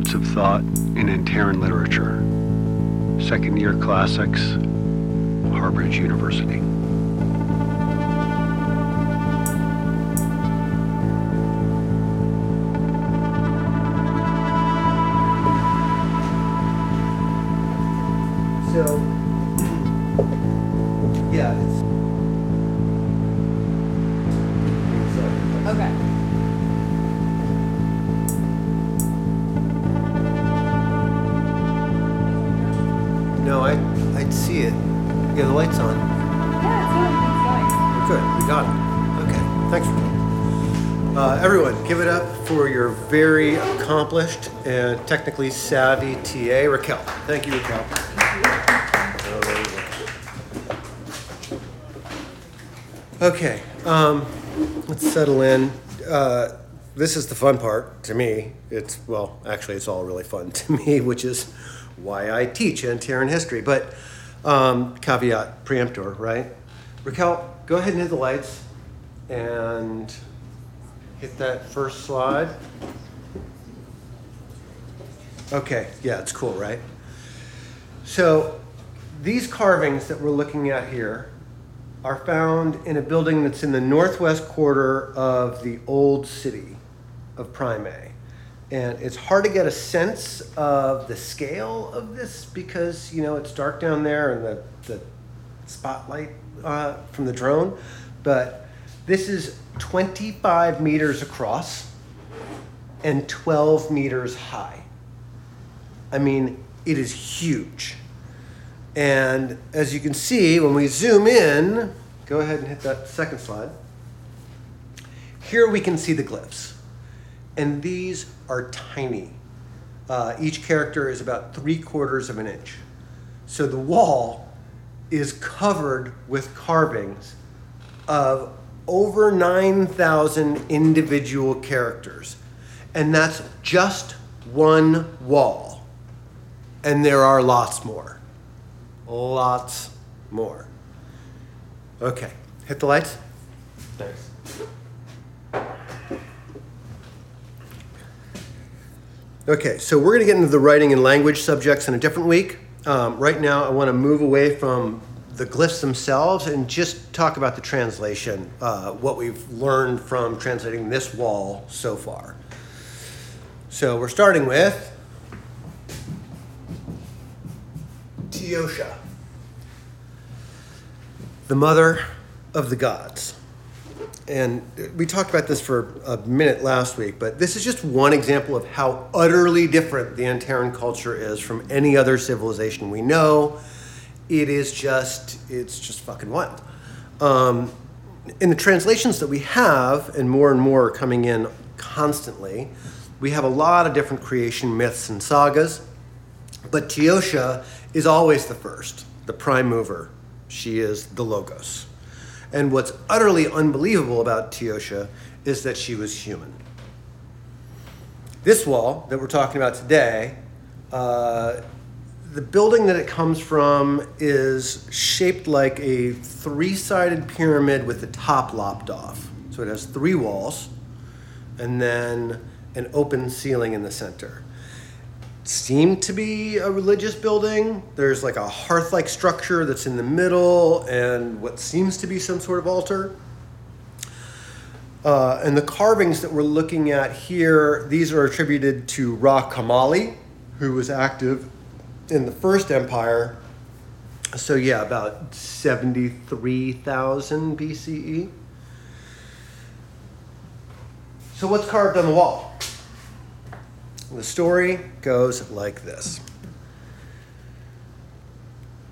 Of Thought in Antaran Literature. Second Year Classics, Harbridge University. Give it up for your very accomplished and technically savvy TA, Raquel. Thank you, Raquel. Okay, um, let's settle in. Uh, this is the fun part to me. It's, well, actually, it's all really fun to me, which is why I teach Antaran history. But um, caveat preemptor, right? Raquel, go ahead and hit the lights and hit that first slide. Okay, yeah, it's cool, right? So these carvings that we're looking at here are found in a building that's in the northwest quarter of the old city of Primay. And it's hard to get a sense of the scale of this because, you know, it's dark down there and the, the spotlight uh, from the drone. But this is 25 meters across and 12 meters high. I mean, it is huge. And as you can see, when we zoom in, go ahead and hit that second slide. Here we can see the glyphs. And these are tiny. Uh, each character is about three quarters of an inch. So the wall is covered with carvings of over 9,000 individual characters. And that's just one wall. And there are lots more. Lots more. Okay, hit the lights. Thanks. Okay, so we're going to get into the writing and language subjects in a different week. Um, right now, I want to move away from the glyphs themselves and just talk about the translation, uh, what we've learned from translating this wall so far. So we're starting with Teosha, the mother of the gods. And we talked about this for a minute last week, but this is just one example of how utterly different the Antaran culture is from any other civilization we know. It is just, it's just fucking wild. Um, in the translations that we have, and more and more are coming in constantly, we have a lot of different creation myths and sagas, but Teosha is always the first, the prime mover. She is the Logos. And what's utterly unbelievable about Teosha is that she was human. This wall that we're talking about today, uh, the building that it comes from is shaped like a three sided pyramid with the top lopped off. So it has three walls and then an open ceiling in the center seemed to be a religious building. There's like a hearth like structure that's in the middle and what seems to be some sort of altar. Uh, and the carvings that we're looking at here, these are attributed to Ra Kamali, who was active in the First Empire. So, yeah, about 73,000 BCE. So, what's carved on the wall? The story goes like this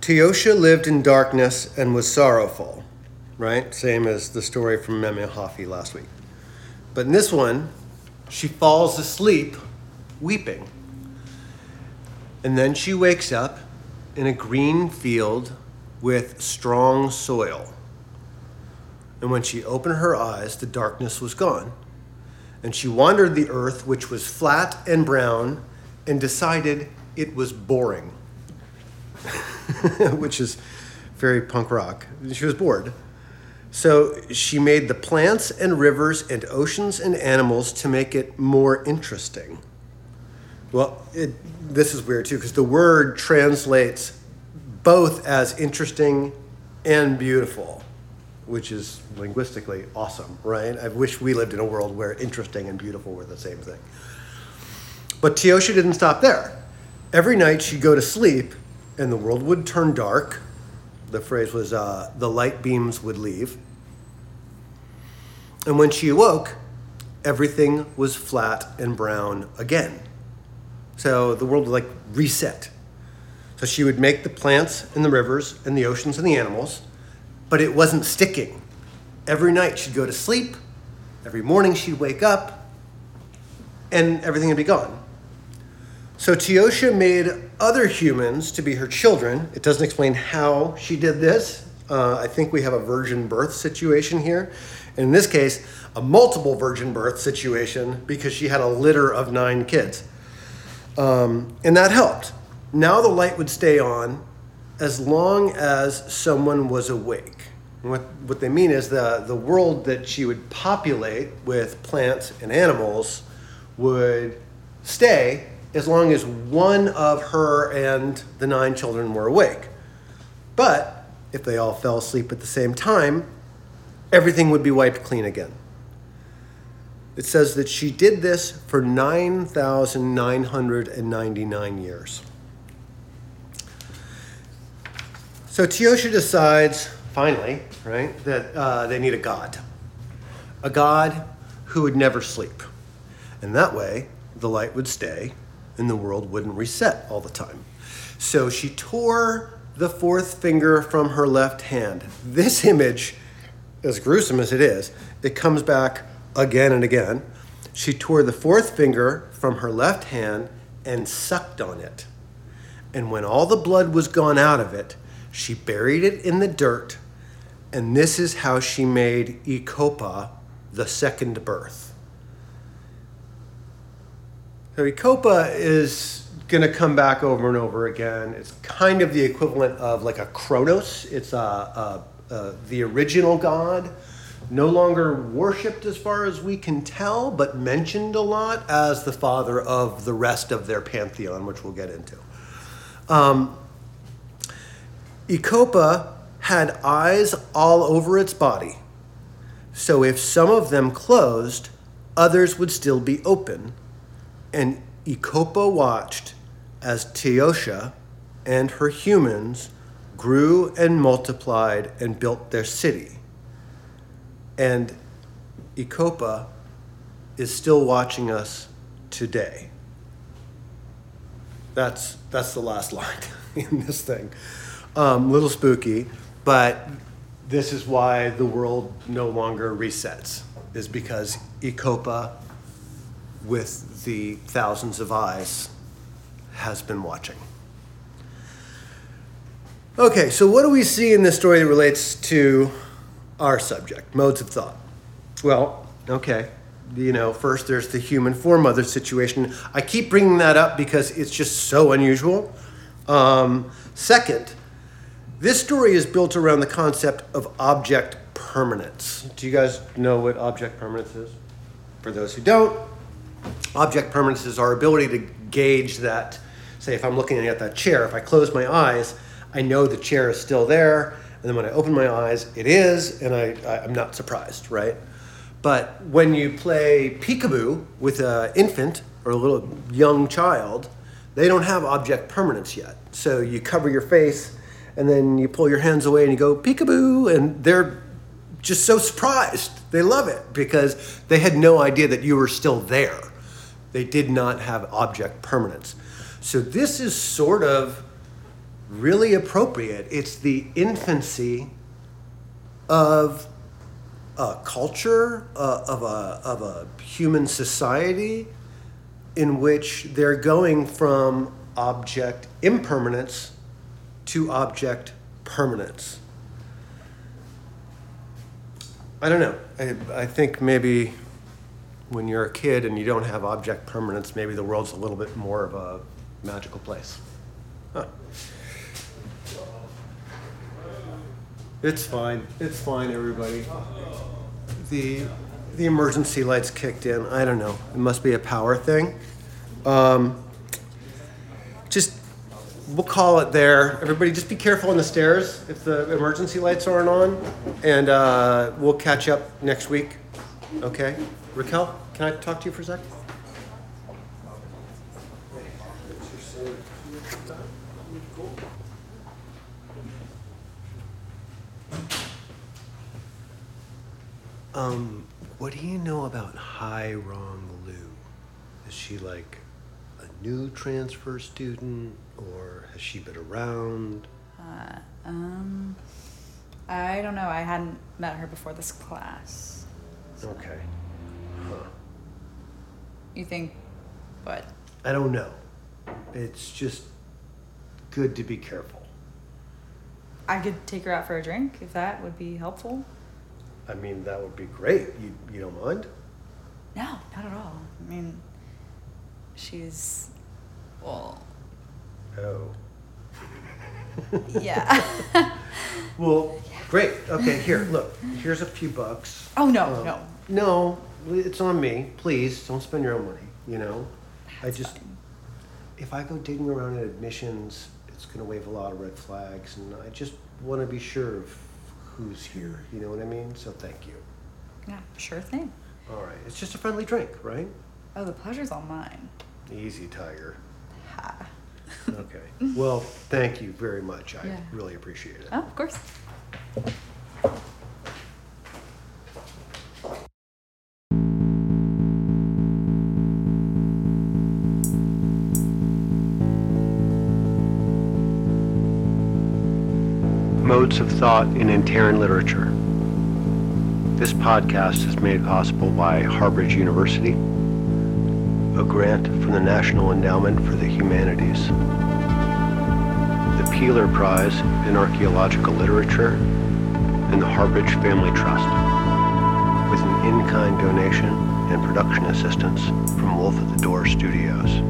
Teosha lived in darkness and was sorrowful, right? Same as the story from Meme Hafi last week. But in this one, she falls asleep weeping. And then she wakes up in a green field with strong soil. And when she opened her eyes, the darkness was gone. And she wandered the earth, which was flat and brown, and decided it was boring, which is very punk rock. She was bored. So she made the plants and rivers and oceans and animals to make it more interesting. Well, it, this is weird too, because the word translates both as interesting and beautiful, which is linguistically awesome, right? I wish we lived in a world where interesting and beautiful were the same thing. But Teosha didn't stop there. Every night she'd go to sleep and the world would turn dark. The phrase was, uh, the light beams would leave. And when she awoke, everything was flat and brown again. So the world would like reset. So she would make the plants and the rivers and the oceans and the animals, but it wasn't sticking. Every night she'd go to sleep, every morning she'd wake up, and everything would be gone. So Teosha made other humans to be her children. It doesn't explain how she did this. Uh, I think we have a virgin birth situation here. And in this case, a multiple virgin birth situation because she had a litter of nine kids. Um, and that helped. Now the light would stay on as long as someone was awake. What, what they mean is the, the world that she would populate with plants and animals would stay as long as one of her and the nine children were awake. But if they all fell asleep at the same time, everything would be wiped clean again. It says that she did this for 9,999 years. So Teosha decides, finally, right, that uh, they need a god. A god who would never sleep. And that way, the light would stay and the world wouldn't reset all the time. So she tore the fourth finger from her left hand. This image, as gruesome as it is, it comes back again and again. She tore the fourth finger from her left hand and sucked on it. And when all the blood was gone out of it, she buried it in the dirt. And this is how she made Ikopa the second birth. So Ikopa is going to come back over and over again. It's kind of the equivalent of like a Kronos. It's a, a, a, the original god, no longer worshipped as far as we can tell, but mentioned a lot as the father of the rest of their pantheon, which we'll get into. Um, Ikopa had eyes all over its body. So if some of them closed, others would still be open and Ikopa watched as Teosha and her humans grew and multiplied and built their city. And Ikopa is still watching us today. That's, that's the last line in this thing. Um, little spooky, but this is why the world no longer resets, is because Ikopa with the thousands of eyes has been watching. Okay, so what do we see in this story that relates to our subject, modes of thought? Well, okay, you know, first there's the human foremother situation. I keep bringing that up because it's just so unusual. Um, second, this story is built around the concept of object permanence. Do you guys know what object permanence is? For those who don't, Object permanence is our ability to gauge that, say, if I'm looking at that chair, if I close my eyes, I know the chair is still there. And then when I open my eyes, it is, and I, I'm not surprised, right? But when you play peekaboo with an infant or a little young child, they don't have object permanence yet. So you cover your face and then you pull your hands away and you go peekaboo, and they're just so surprised. They love it because they had no idea that you were still there. They did not have object permanence. So this is sort of really appropriate. It's the infancy of a culture, uh, of, a, of a human society in which they're going from object impermanence to object permanence. I don't know. I, I think maybe when you're a kid and you don't have object permanence, maybe the world's a little bit more of a magical place. Huh. It's fine. It's fine, everybody. The the emergency lights kicked in. I don't know. It must be a power thing. Um, just we'll call it there. Everybody, just be careful on the stairs if the emergency lights aren't on, and uh, we'll catch up next week. Okay, Raquel, can I talk to you for a sec? Um, what do you know about Hai Rong Lu? Is she like a new transfer student, or has she been around? Um, I don't know. I hadn't met her before this class. Okay. Huh. You think, what? I don't know. It's just good to be careful. I could take her out for a drink if that would be helpful. I mean, that would be great. You, you don't mind? No, not at all. I mean, she's, well, Oh. yeah. Well, great. Okay, here, look. Here's a few bucks. oh no, Um, no. No, it's on me. Please don't spend your own money. You know, I just fine. if I go digging around in admissions, it's going to wave a lot of red flags, and I just want to be sure of who's here. You know what I mean? So thank you. Yeah, sure thing. All right, it's just a friendly drink, right? Oh, the pleasure's all mine. Easy, Tiger. Ha. Okay. Well, thank you very much. I Yeah. really appreciate it. Oh, of course. Of Thought in Antaran Literature. This podcast is made possible by Harbridge University, a grant from the National Endowment for the Humanities, the Peeler Prize in Archaeological Literature, and the Harbridge Family Trust, with an in-kind donation and production assistance from Wolf at the Door Studios.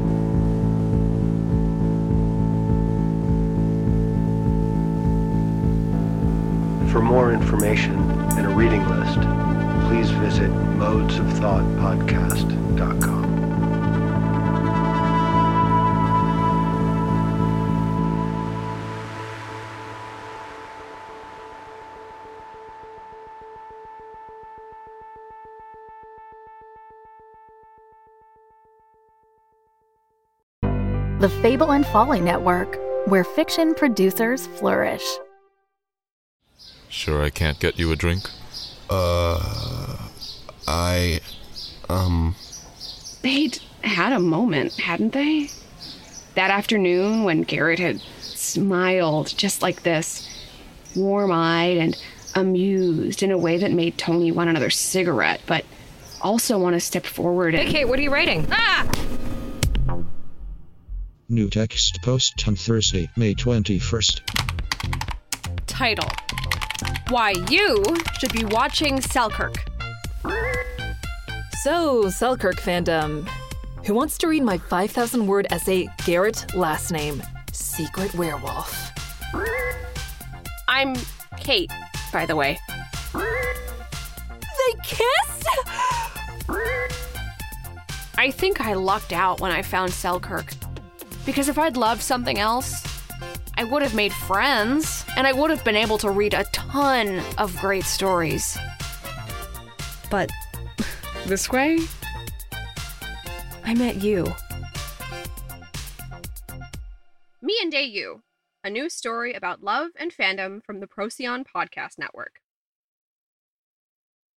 For more information and a reading list, please visit modesofthoughtpodcast.com. The Fable and Folly Network, where fiction producers flourish. Sure, I can't get you a drink? Uh, I, um, They'd had a moment, hadn't they? That afternoon when Garrett had smiled just like this, warm eyed and amused in a way that made Tony want another cigarette, but also want to step forward and. Hey, Kate, what are you writing? Ah! New text post on Thursday, May 21st. Title Why You Should Be Watching Selkirk. So, Selkirk fandom. Who wants to read my 5,000 word essay, Garrett Last Name, Secret Werewolf? I'm Kate, by the way. They kissed? I think I lucked out when I found Selkirk. Because if I'd loved something else, I would have made friends, and I would have been able to read a ton of great stories. But this way, I met you. Me and Day You, a new story about love and fandom from the Procyon Podcast Network.